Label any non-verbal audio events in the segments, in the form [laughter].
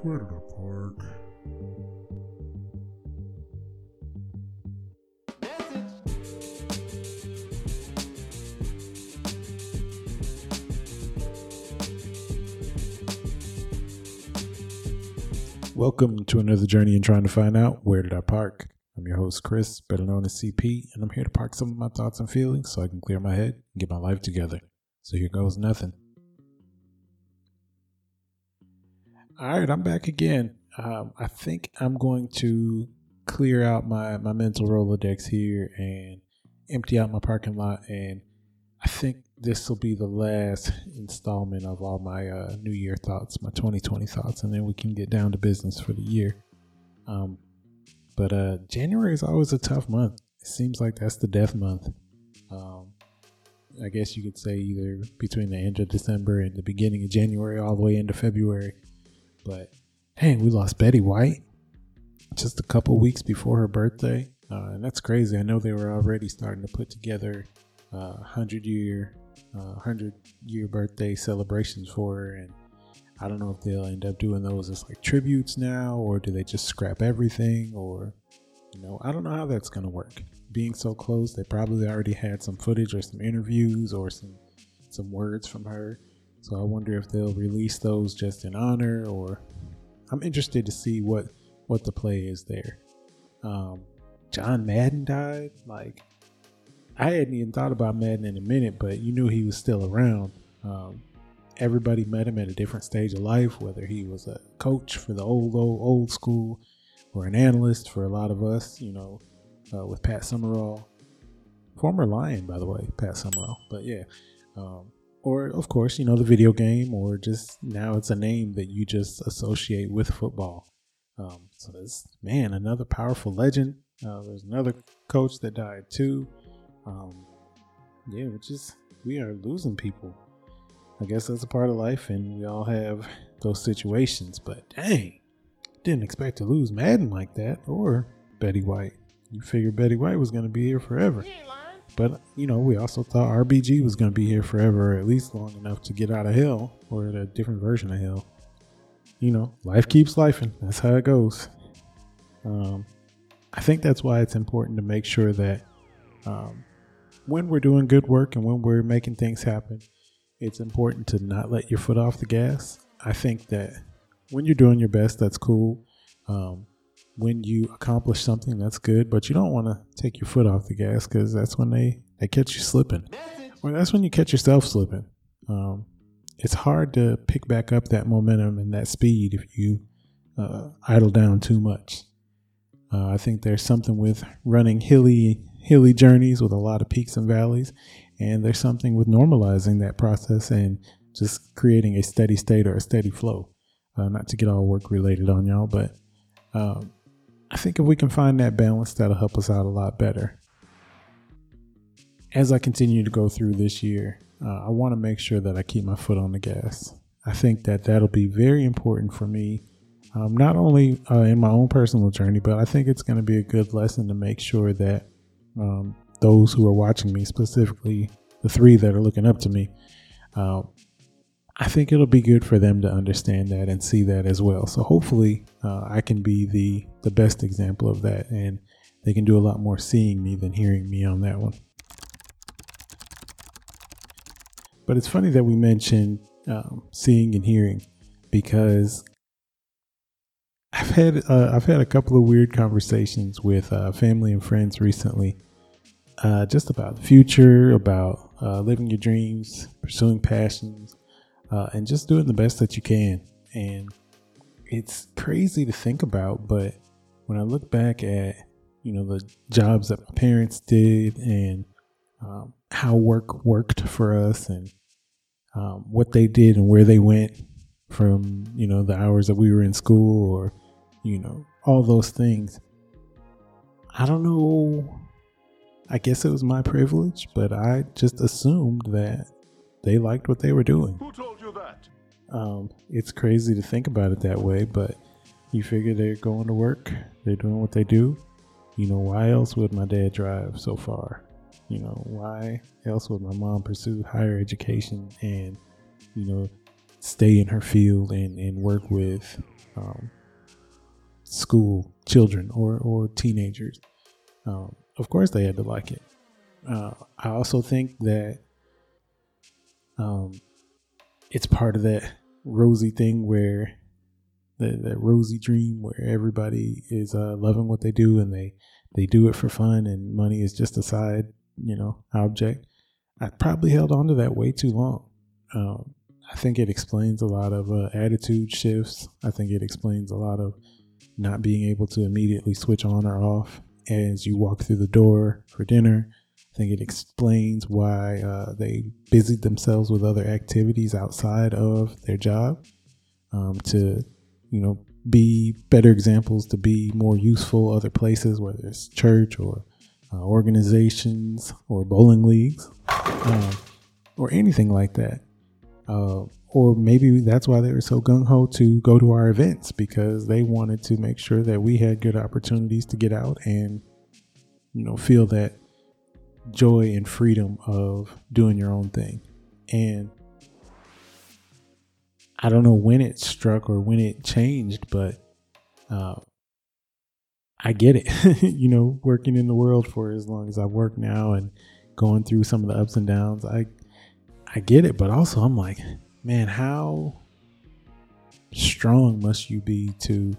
I park? Welcome to another journey in trying to find out where did I park. I'm your host Chris, better known as CP, and I'm here to park some of my thoughts and feelings so I can clear my head and get my life together. So here goes nothing. All right, I'm back again. Um, I think I'm going to clear out my, my mental Rolodex here and empty out my parking lot. And I think this will be the last installment of all my uh, New Year thoughts, my 2020 thoughts, and then we can get down to business for the year. Um, but uh, January is always a tough month. It seems like that's the death month. Um, I guess you could say either between the end of December and the beginning of January, all the way into February. But hey, we lost Betty White just a couple weeks before her birthday, uh, and that's crazy. I know they were already starting to put together uh, hundred year, uh, hundred year birthday celebrations for her, and I don't know if they'll end up doing those as like tributes now, or do they just scrap everything, or you know, I don't know how that's gonna work. Being so close, they probably already had some footage or some interviews or some some words from her so I wonder if they'll release those just in honor, or I'm interested to see what what the play is there. Um, John Madden died. Like I hadn't even thought about Madden in a minute, but you knew he was still around. Um, everybody met him at a different stage of life, whether he was a coach for the old old old school or an analyst for a lot of us. You know, uh, with Pat Summerall, former Lion, by the way, Pat Summerall. But yeah. Um, or of course, you know, the video game, or just now it's a name that you just associate with football. Um, so this man, another powerful legend. Uh, there's another coach that died too. Um, yeah, it's just we are losing people. I guess that's a part of life, and we all have those situations. But dang, didn't expect to lose Madden like that, or Betty White. You figured Betty White was going to be here forever. But you know, we also thought RBG was going to be here forever, or at least long enough to get out of hell, or a different version of hell. You know, life keeps lifing. That's how it goes. Um, I think that's why it's important to make sure that um, when we're doing good work and when we're making things happen, it's important to not let your foot off the gas. I think that when you're doing your best, that's cool. Um, when you accomplish something that's good, but you don't want to take your foot off the gas because that's when they, they catch you slipping. Or that's when you catch yourself slipping. Um, it's hard to pick back up that momentum and that speed if you uh, idle down too much. Uh, I think there's something with running hilly hilly journeys with a lot of peaks and valleys, and there's something with normalizing that process and just creating a steady state or a steady flow. Uh, not to get all work related on y'all, but um, I think if we can find that balance, that'll help us out a lot better. As I continue to go through this year, uh, I want to make sure that I keep my foot on the gas. I think that that'll be very important for me, um, not only uh, in my own personal journey, but I think it's going to be a good lesson to make sure that um, those who are watching me, specifically the three that are looking up to me, uh, I think it'll be good for them to understand that and see that as well. So hopefully, uh, I can be the the best example of that, and they can do a lot more seeing me than hearing me on that one. But it's funny that we mentioned um, seeing and hearing because I've had uh, I've had a couple of weird conversations with uh, family and friends recently, uh, just about the future, about uh, living your dreams, pursuing passions, uh, and just doing the best that you can. And it's crazy to think about, but when I look back at you know the jobs that my parents did and um, how work worked for us and um, what they did and where they went from you know the hours that we were in school or you know all those things i don't know i guess it was my privilege but i just assumed that they liked what they were doing um, it's crazy to think about it that way, but you figure they're going to work, they're doing what they do. You know, why else would my dad drive so far? You know, why else would my mom pursue higher education and, you know, stay in her field and, and work with um, school children or or teenagers. Um, of course, they had to like it. Uh, I also think that um, it's part of that rosy thing where that, that rosy dream where everybody is uh, loving what they do and they they do it for fun and money is just a side you know object. I probably held on to that way too long. Um, I think it explains a lot of uh, attitude shifts. I think it explains a lot of not being able to immediately switch on or off as you walk through the door for dinner. I think it explains why uh, they busied themselves with other activities outside of their job um, to, you know, be better examples, to be more useful other places, whether it's church or uh, organizations or bowling leagues um, or anything like that. Uh, or maybe that's why they were so gung ho to go to our events because they wanted to make sure that we had good opportunities to get out and, you know, feel that joy and freedom of doing your own thing. And I don't know when it struck or when it changed, but uh, I get it. [laughs] you know, working in the world for as long as I've worked now and going through some of the ups and downs, I I get it, but also I'm like, man, how strong must you be to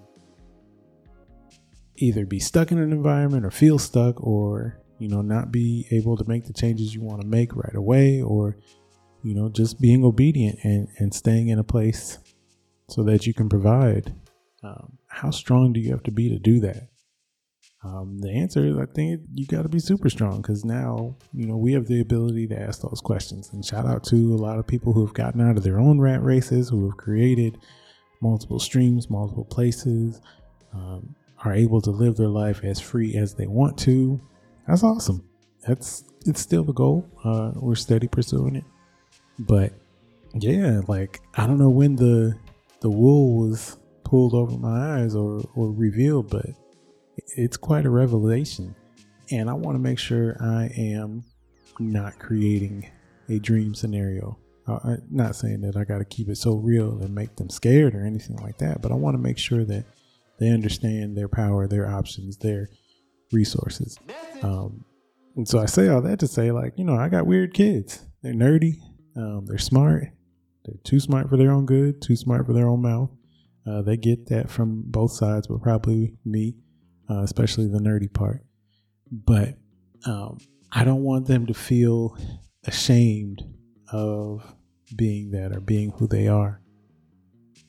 either be stuck in an environment or feel stuck or, you know, not be able to make the changes you want to make right away or, you know, just being obedient and, and staying in a place so that you can provide. Um, how strong do you have to be to do that? Um, the answer is, I think you got to be super strong because now, you know, we have the ability to ask those questions. And shout out to a lot of people who have gotten out of their own rat races, who have created multiple streams, multiple places, um, are able to live their life as free as they want to. That's awesome. That's it's still the goal. Uh, we're steady pursuing it, but yeah, like I don't know when the the wool was pulled over my eyes or or revealed, but it's quite a revelation. And I want to make sure I am not creating a dream scenario. Uh, I'm not saying that I got to keep it so real and make them scared or anything like that, but I want to make sure that they understand their power, their options, their resources. Um, and so I say all that to say, like, you know, I got weird kids. They're nerdy, um, they're smart, they're too smart for their own good, too smart for their own mouth. Uh, they get that from both sides, but probably me uh, especially the nerdy part. But um, I don't want them to feel ashamed of being that or being who they are.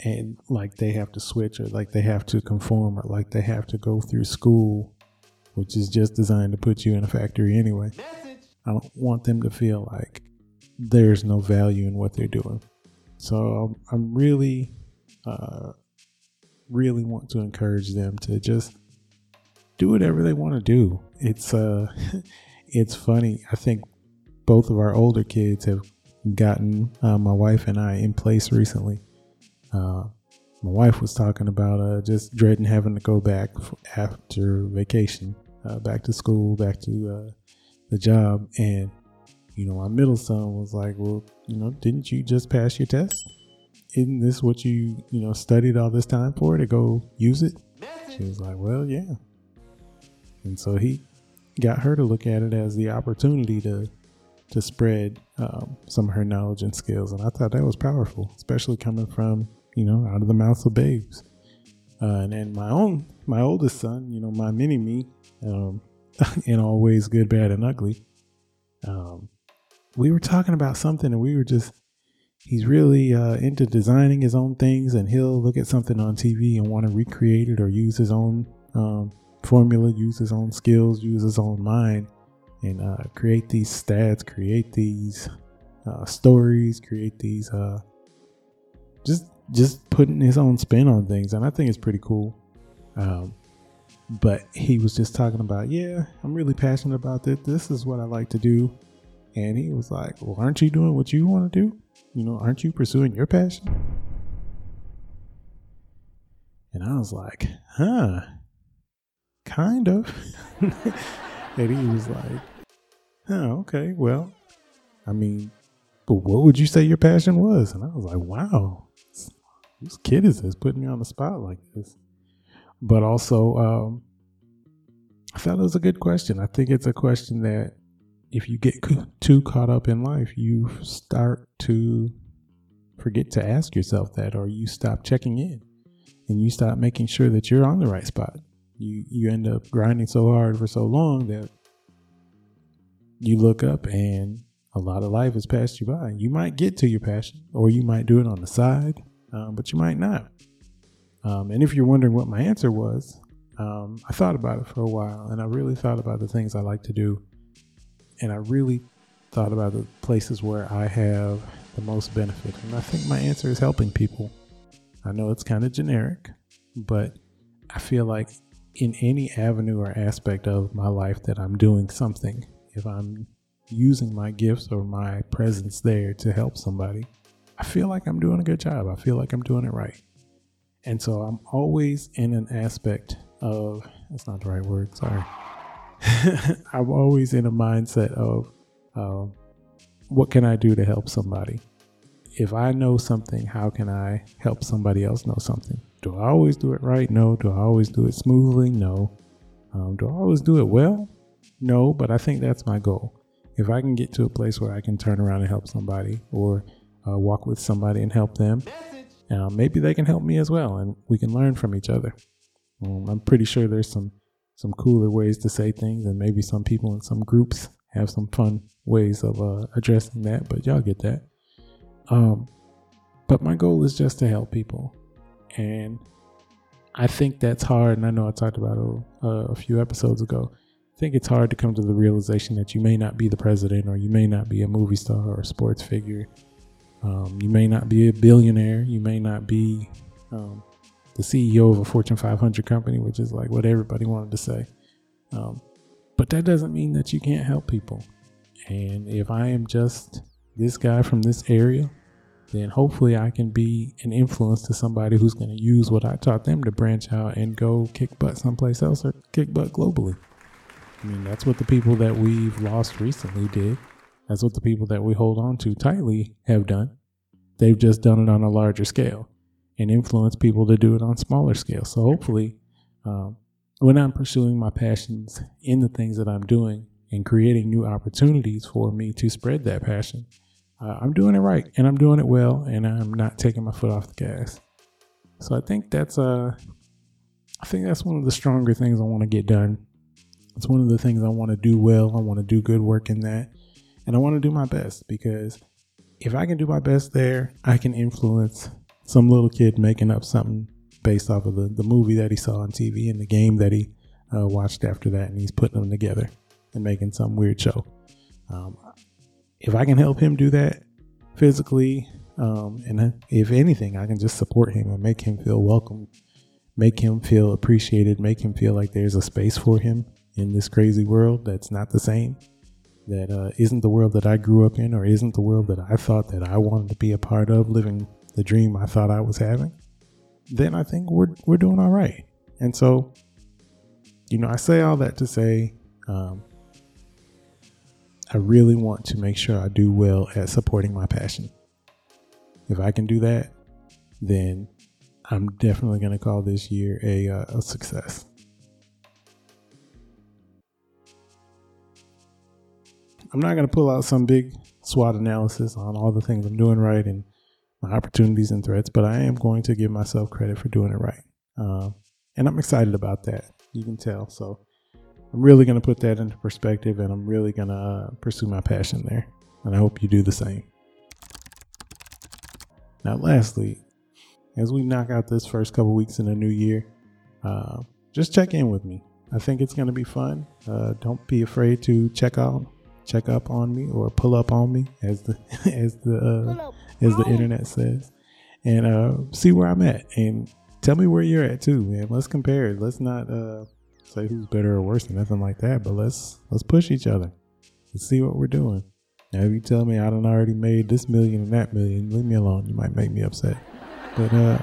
And like they have to switch or like they have to conform or like they have to go through school, which is just designed to put you in a factory anyway. I don't want them to feel like there's no value in what they're doing. So I'm really, uh, really want to encourage them to just do whatever they want to do. It's uh, [laughs] it's funny. I think both of our older kids have gotten uh, my wife and I in place recently. Uh, my wife was talking about uh, just dreading having to go back after vacation, uh, back to school, back to uh, the job, and you know, my middle son was like, "Well, you know, didn't you just pass your test? Isn't this what you you know studied all this time for to go use it?" She was like, "Well, yeah." And so he got her to look at it as the opportunity to to spread um, some of her knowledge and skills. And I thought that was powerful, especially coming from you know out of the mouths of babes. Uh, and then my own my oldest son, you know, my mini me, um, [laughs] in all ways good, bad, and ugly. Um, we were talking about something, and we were just he's really uh, into designing his own things, and he'll look at something on TV and want to recreate it or use his own um, formula, use his own skills, use his own mind, and uh, create these stats, create these uh, stories, create these uh, just just putting his own spin on things, and I think it's pretty cool. Um, but he was just talking about, yeah, I'm really passionate about this. This is what I like to do, and he was like, well, aren't you doing what you want to do? You know, aren't you pursuing your passion? And I was like, huh kind of. [laughs] and he was like, oh, okay, well, I mean, but what would you say your passion was? And I was like, wow, this kid is this putting me on the spot like this? But also, um, I thought it was a good question. I think it's a question that if you get too caught up in life, you start to forget to ask yourself that, or you stop checking in and you stop making sure that you're on the right spot. You you end up grinding so hard for so long that you look up and a lot of life has passed you by. You might get to your passion, or you might do it on the side, um, but you might not. Um, and if you're wondering what my answer was, um, I thought about it for a while, and I really thought about the things I like to do, and I really thought about the places where I have the most benefit. And I think my answer is helping people. I know it's kind of generic, but I feel like in any avenue or aspect of my life that I'm doing something, if I'm using my gifts or my presence there to help somebody, I feel like I'm doing a good job. I feel like I'm doing it right. And so I'm always in an aspect of, that's not the right word, sorry. [laughs] I'm always in a mindset of, um, what can I do to help somebody? If I know something, how can I help somebody else know something? Do I always do it right? No. Do I always do it smoothly? No. Um, do I always do it well? No, but I think that's my goal. If I can get to a place where I can turn around and help somebody or uh, walk with somebody and help them, uh, maybe they can help me as well and we can learn from each other. Um, I'm pretty sure there's some some cooler ways to say things, and maybe some people in some groups have some fun ways of uh, addressing that. But y'all get that. Um, but my goal is just to help people, and I think that's hard. And I know I talked about it uh, a few episodes ago. I think it's hard to come to the realization that you may not be the president, or you may not be a movie star or a sports figure. Um, you may not be a billionaire. You may not be um, the CEO of a Fortune 500 company, which is like what everybody wanted to say. Um, but that doesn't mean that you can't help people. And if I am just this guy from this area, then hopefully I can be an influence to somebody who's going to use what I taught them to branch out and go kick butt someplace else or kick butt globally. I mean, that's what the people that we've lost recently did. That's what the people that we hold on to tightly have done. They've just done it on a larger scale and influence people to do it on smaller scale. So hopefully, um, when I'm pursuing my passions in the things that I'm doing and creating new opportunities for me to spread that passion, uh, I'm doing it right and I'm doing it well and I'm not taking my foot off the gas. So I think that's uh, I think that's one of the stronger things I want to get done. It's one of the things I want to do well. I want to do good work in that, and I want to do my best because if I can do my best there, I can influence some little kid making up something based off of the, the movie that he saw on TV and the game that he uh, watched after that, and he's putting them together and making some weird show. Um, if I can help him do that physically, um, and if anything, I can just support him and make him feel welcome, make him feel appreciated, make him feel like there's a space for him in this crazy world that's not the same, that uh, not the world that I grew up in, or isn't the world that I thought that I wanted to be a part of, living the dream I thought I was having, then I think we're we're doing all right. And so, you know, I say all that to say, um, I really want to make sure I do well at supporting my passion. If I can do that, then I'm definitely going to call this year a, uh, a success. I'm not going to pull out some big SWOT analysis on all the things I'm doing right and my opportunities and threats, but I am going to give myself credit for doing it right. Um, and I'm excited about that. You can tell. So I'm really going to put that into perspective and I'm really going to uh, pursue my passion there. And I hope you do the same. Now, lastly, as we knock out this first couple weeks in the new year, uh, just check in with me. I think it's going to be fun. Uh, don't be afraid to check out, check up on me, or pull up on me, as the [laughs] as the uh, as the internet says, and uh, see where I'm at, and tell me where you're at too, man. Let's compare it. Let's not uh, say who's better or worse or nothing like that, but let's let's push each other. Let's see what we're doing. Now, if you tell me I don't already made this million and that million, leave me alone. You might make me upset, but uh,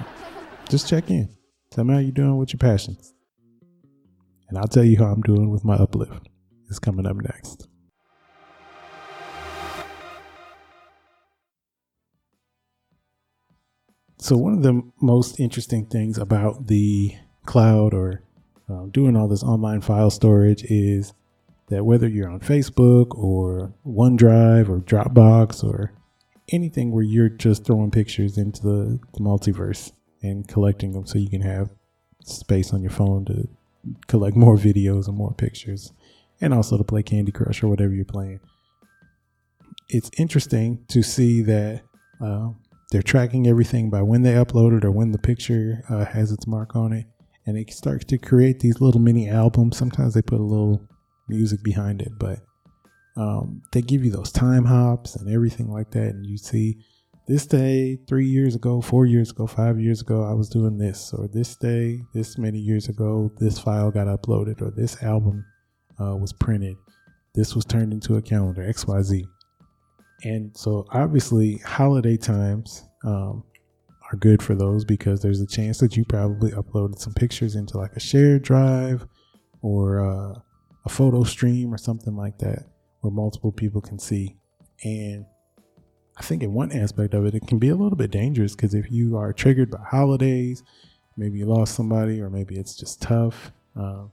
just check in. Tell me how you're doing with your passions, and I'll tell you how I'm doing with my uplift. It's coming up next. So, one of the most interesting things about the cloud or uh, doing all this online file storage is that whether you're on Facebook or OneDrive or Dropbox or anything where you're just throwing pictures into the, the multiverse and collecting them so you can have space on your phone to collect more videos and more pictures and also to play Candy Crush or whatever you're playing. It's interesting to see that uh, they're tracking everything by when they upload it or when the picture uh, has its mark on it. And it starts to create these little mini albums. Sometimes they put a little music behind it, but um, they give you those time hops and everything like that. And you see this day, three years ago, four years ago, five years ago, I was doing this, or this day, this many years ago, this file got uploaded, or this album uh, was printed, this was turned into a calendar, XYZ. And so, obviously, holiday times um, are good for those because there's a chance that you probably uploaded some pictures into like a shared drive or uh, a photo stream or something like that where multiple people can see. And I think in one aspect of it, it can be a little bit dangerous because if you are triggered by holidays, maybe you lost somebody, or maybe it's just tough, uh,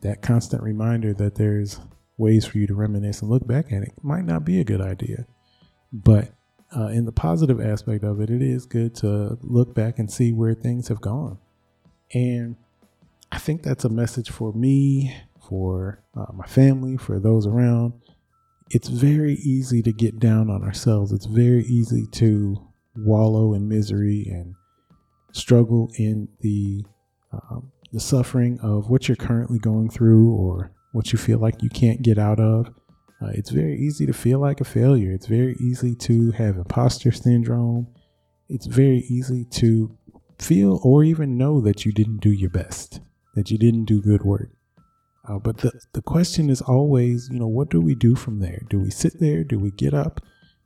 that constant reminder that there's ways for you to reminisce and look back at it might not be a good idea. But uh, in the positive aspect of it, it is good to look back and see where things have gone. And I think that's a message for me, for uh, my family, for those around it's very easy to get down on ourselves. It's very easy to wallow in misery and struggle in the um, the suffering of what you're currently going through or what you feel like you can't get out of. Uh, it's very easy to feel like a failure. It's very easy to have imposter syndrome. It's very easy to feel or even know that you didn't do your best, that you didn't do good work. Uh, but the, the question is always, you know, what do we do from there? Do we sit there? Do we get up?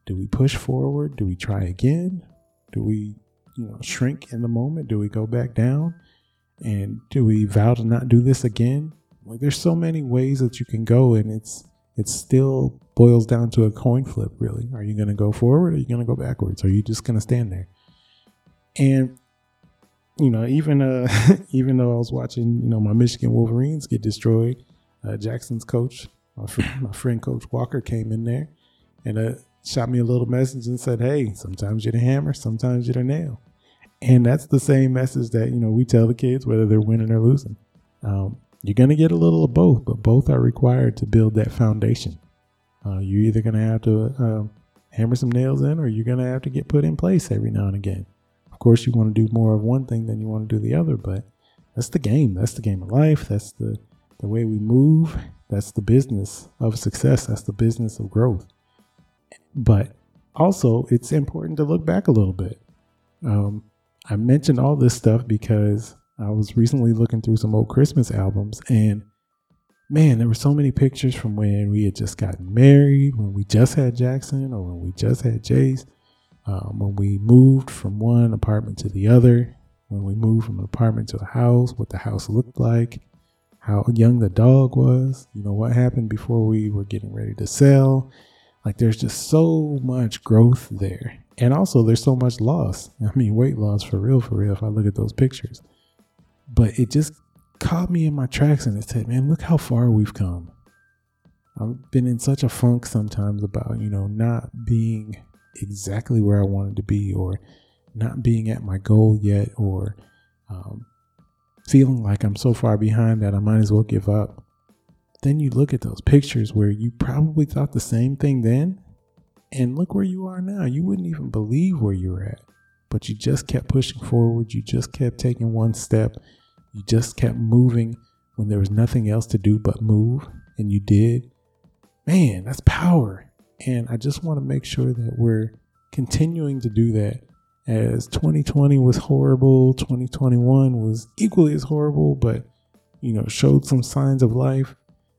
Do we push forward? Do we try again? Do we, you know, shrink in the moment? Do we go back down? And do we vow to not do this again? Like there's so many ways that you can go and it's it still boils down to a coin flip really. Are you going to go forward or are you going to go backwards? Are you just going to stand there? And you know, even uh, [laughs] even though I was watching, you know, my Michigan Wolverines get destroyed, uh, Jackson's coach, my, friend, [laughs] my friend Coach Walker, came in there and uh, shot me a little message and said, "Hey, sometimes you're the hammer, sometimes you're the nail," and that's the same message that you know we tell the kids whether they're winning or losing. Um, you're gonna get a little of both, but both are required to build that foundation. Uh, you're either gonna have to um, hammer some nails in, or you're gonna have to get put in place every now and again. Of course, you want to do more of one thing than you want to do the other, but that's the game. That's the game of life. That's the, the way we move. That's the business of success. That's the business of growth. But also, it's important to look back a little bit. Um, I mentioned all this stuff because I was recently looking through some old Christmas albums and man, there were so many pictures from when we had just gotten married, when we just had Jackson, or when we just had Jace, um, when we moved from one apartment to the other, when we moved from an apartment to a house, what the house looked like, how young the dog was, you know, what happened before we were getting ready to sell. Like there's just so much growth there. And also there's so much loss. I mean, weight loss for real, for real, if I look at those pictures. But it just caught me in my tracks and it said, man, look how far we've come. I've been in such a funk sometimes about, you know, not being exactly where I wanted to be, or not being at my goal yet, or um, feeling like I'm so far behind that I might as well give up. Then you look at those pictures where you probably thought the same thing then, and look where you are now. You wouldn't even believe where you were at, but you just kept pushing forward. You just kept taking one step. You just kept moving when there was nothing else to do but move, and you did. Man, that's power. And I just want to make sure that we're continuing to do that as 2020 was horrible, 2021 was equally as horrible, but you know, showed some signs of life.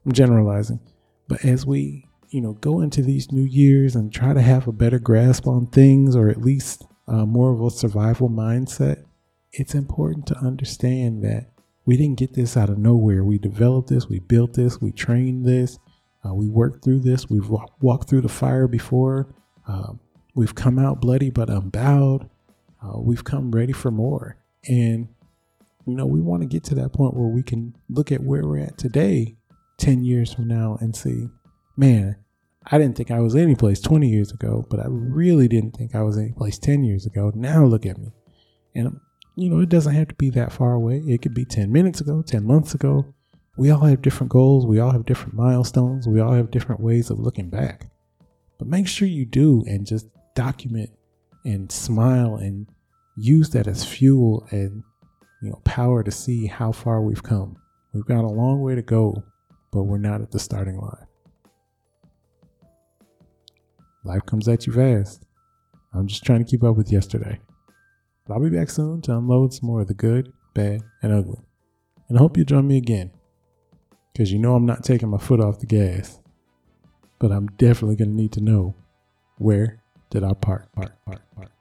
I'm generalizing. But as we, you know, go into these new years and try to have a better grasp on things or at least uh, more of a survival mindset, it's important to understand that we didn't get this out of nowhere. We developed this, we built this, we trained this, uh, we worked through this. We've walked through the fire before. Uh, we've come out bloody but unbowed. uh, we've come ready for more. And, you know, we want to get to that point where we can look at where we're at today, 10 years from now, and see, man, I didn't think I was any place 20 years ago, but I really didn't think I was any place 10 years ago. Now look at me. And, um, you know, it doesn't have to be that far away. It could be 10 minutes ago, 10 months ago. We all have different goals. We all have different milestones. We all have different ways of looking back. But make sure you do and just document and smile and use that as fuel and you know power to see how far we've come. We've got a long way to go, but we're not at the starting line. Life comes at you fast. I'm just trying to keep up with yesterday. But I'll be back soon to unload some more of the good, bad, and ugly. And I hope you join me again. Because you know I'm not taking my foot off the gas. But I'm definitely going to need to know where did I park, park, park, park.